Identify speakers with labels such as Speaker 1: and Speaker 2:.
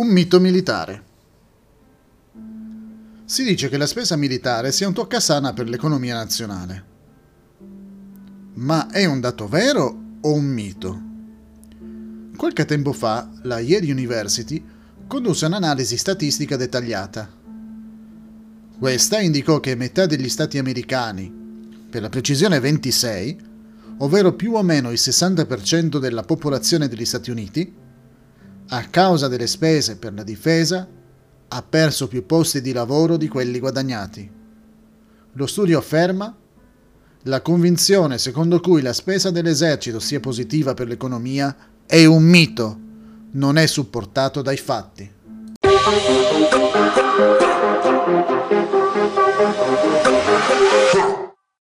Speaker 1: Un mito militare. Si dice che la spesa militare sia un toccasana per l'economia nazionale. Ma è un dato vero o un mito? Qualche tempo fa la Yale University condusse un'analisi statistica dettagliata. Questa indicò che metà degli stati americani, per la precisione 26, ovvero più o meno il 60% della popolazione degli Stati Uniti, a causa delle spese per la difesa, ha perso più posti di lavoro di quelli guadagnati. Lo studio afferma la convinzione secondo cui la spesa dell'esercito sia positiva per l'economia è un mito, non è supportato dai fatti.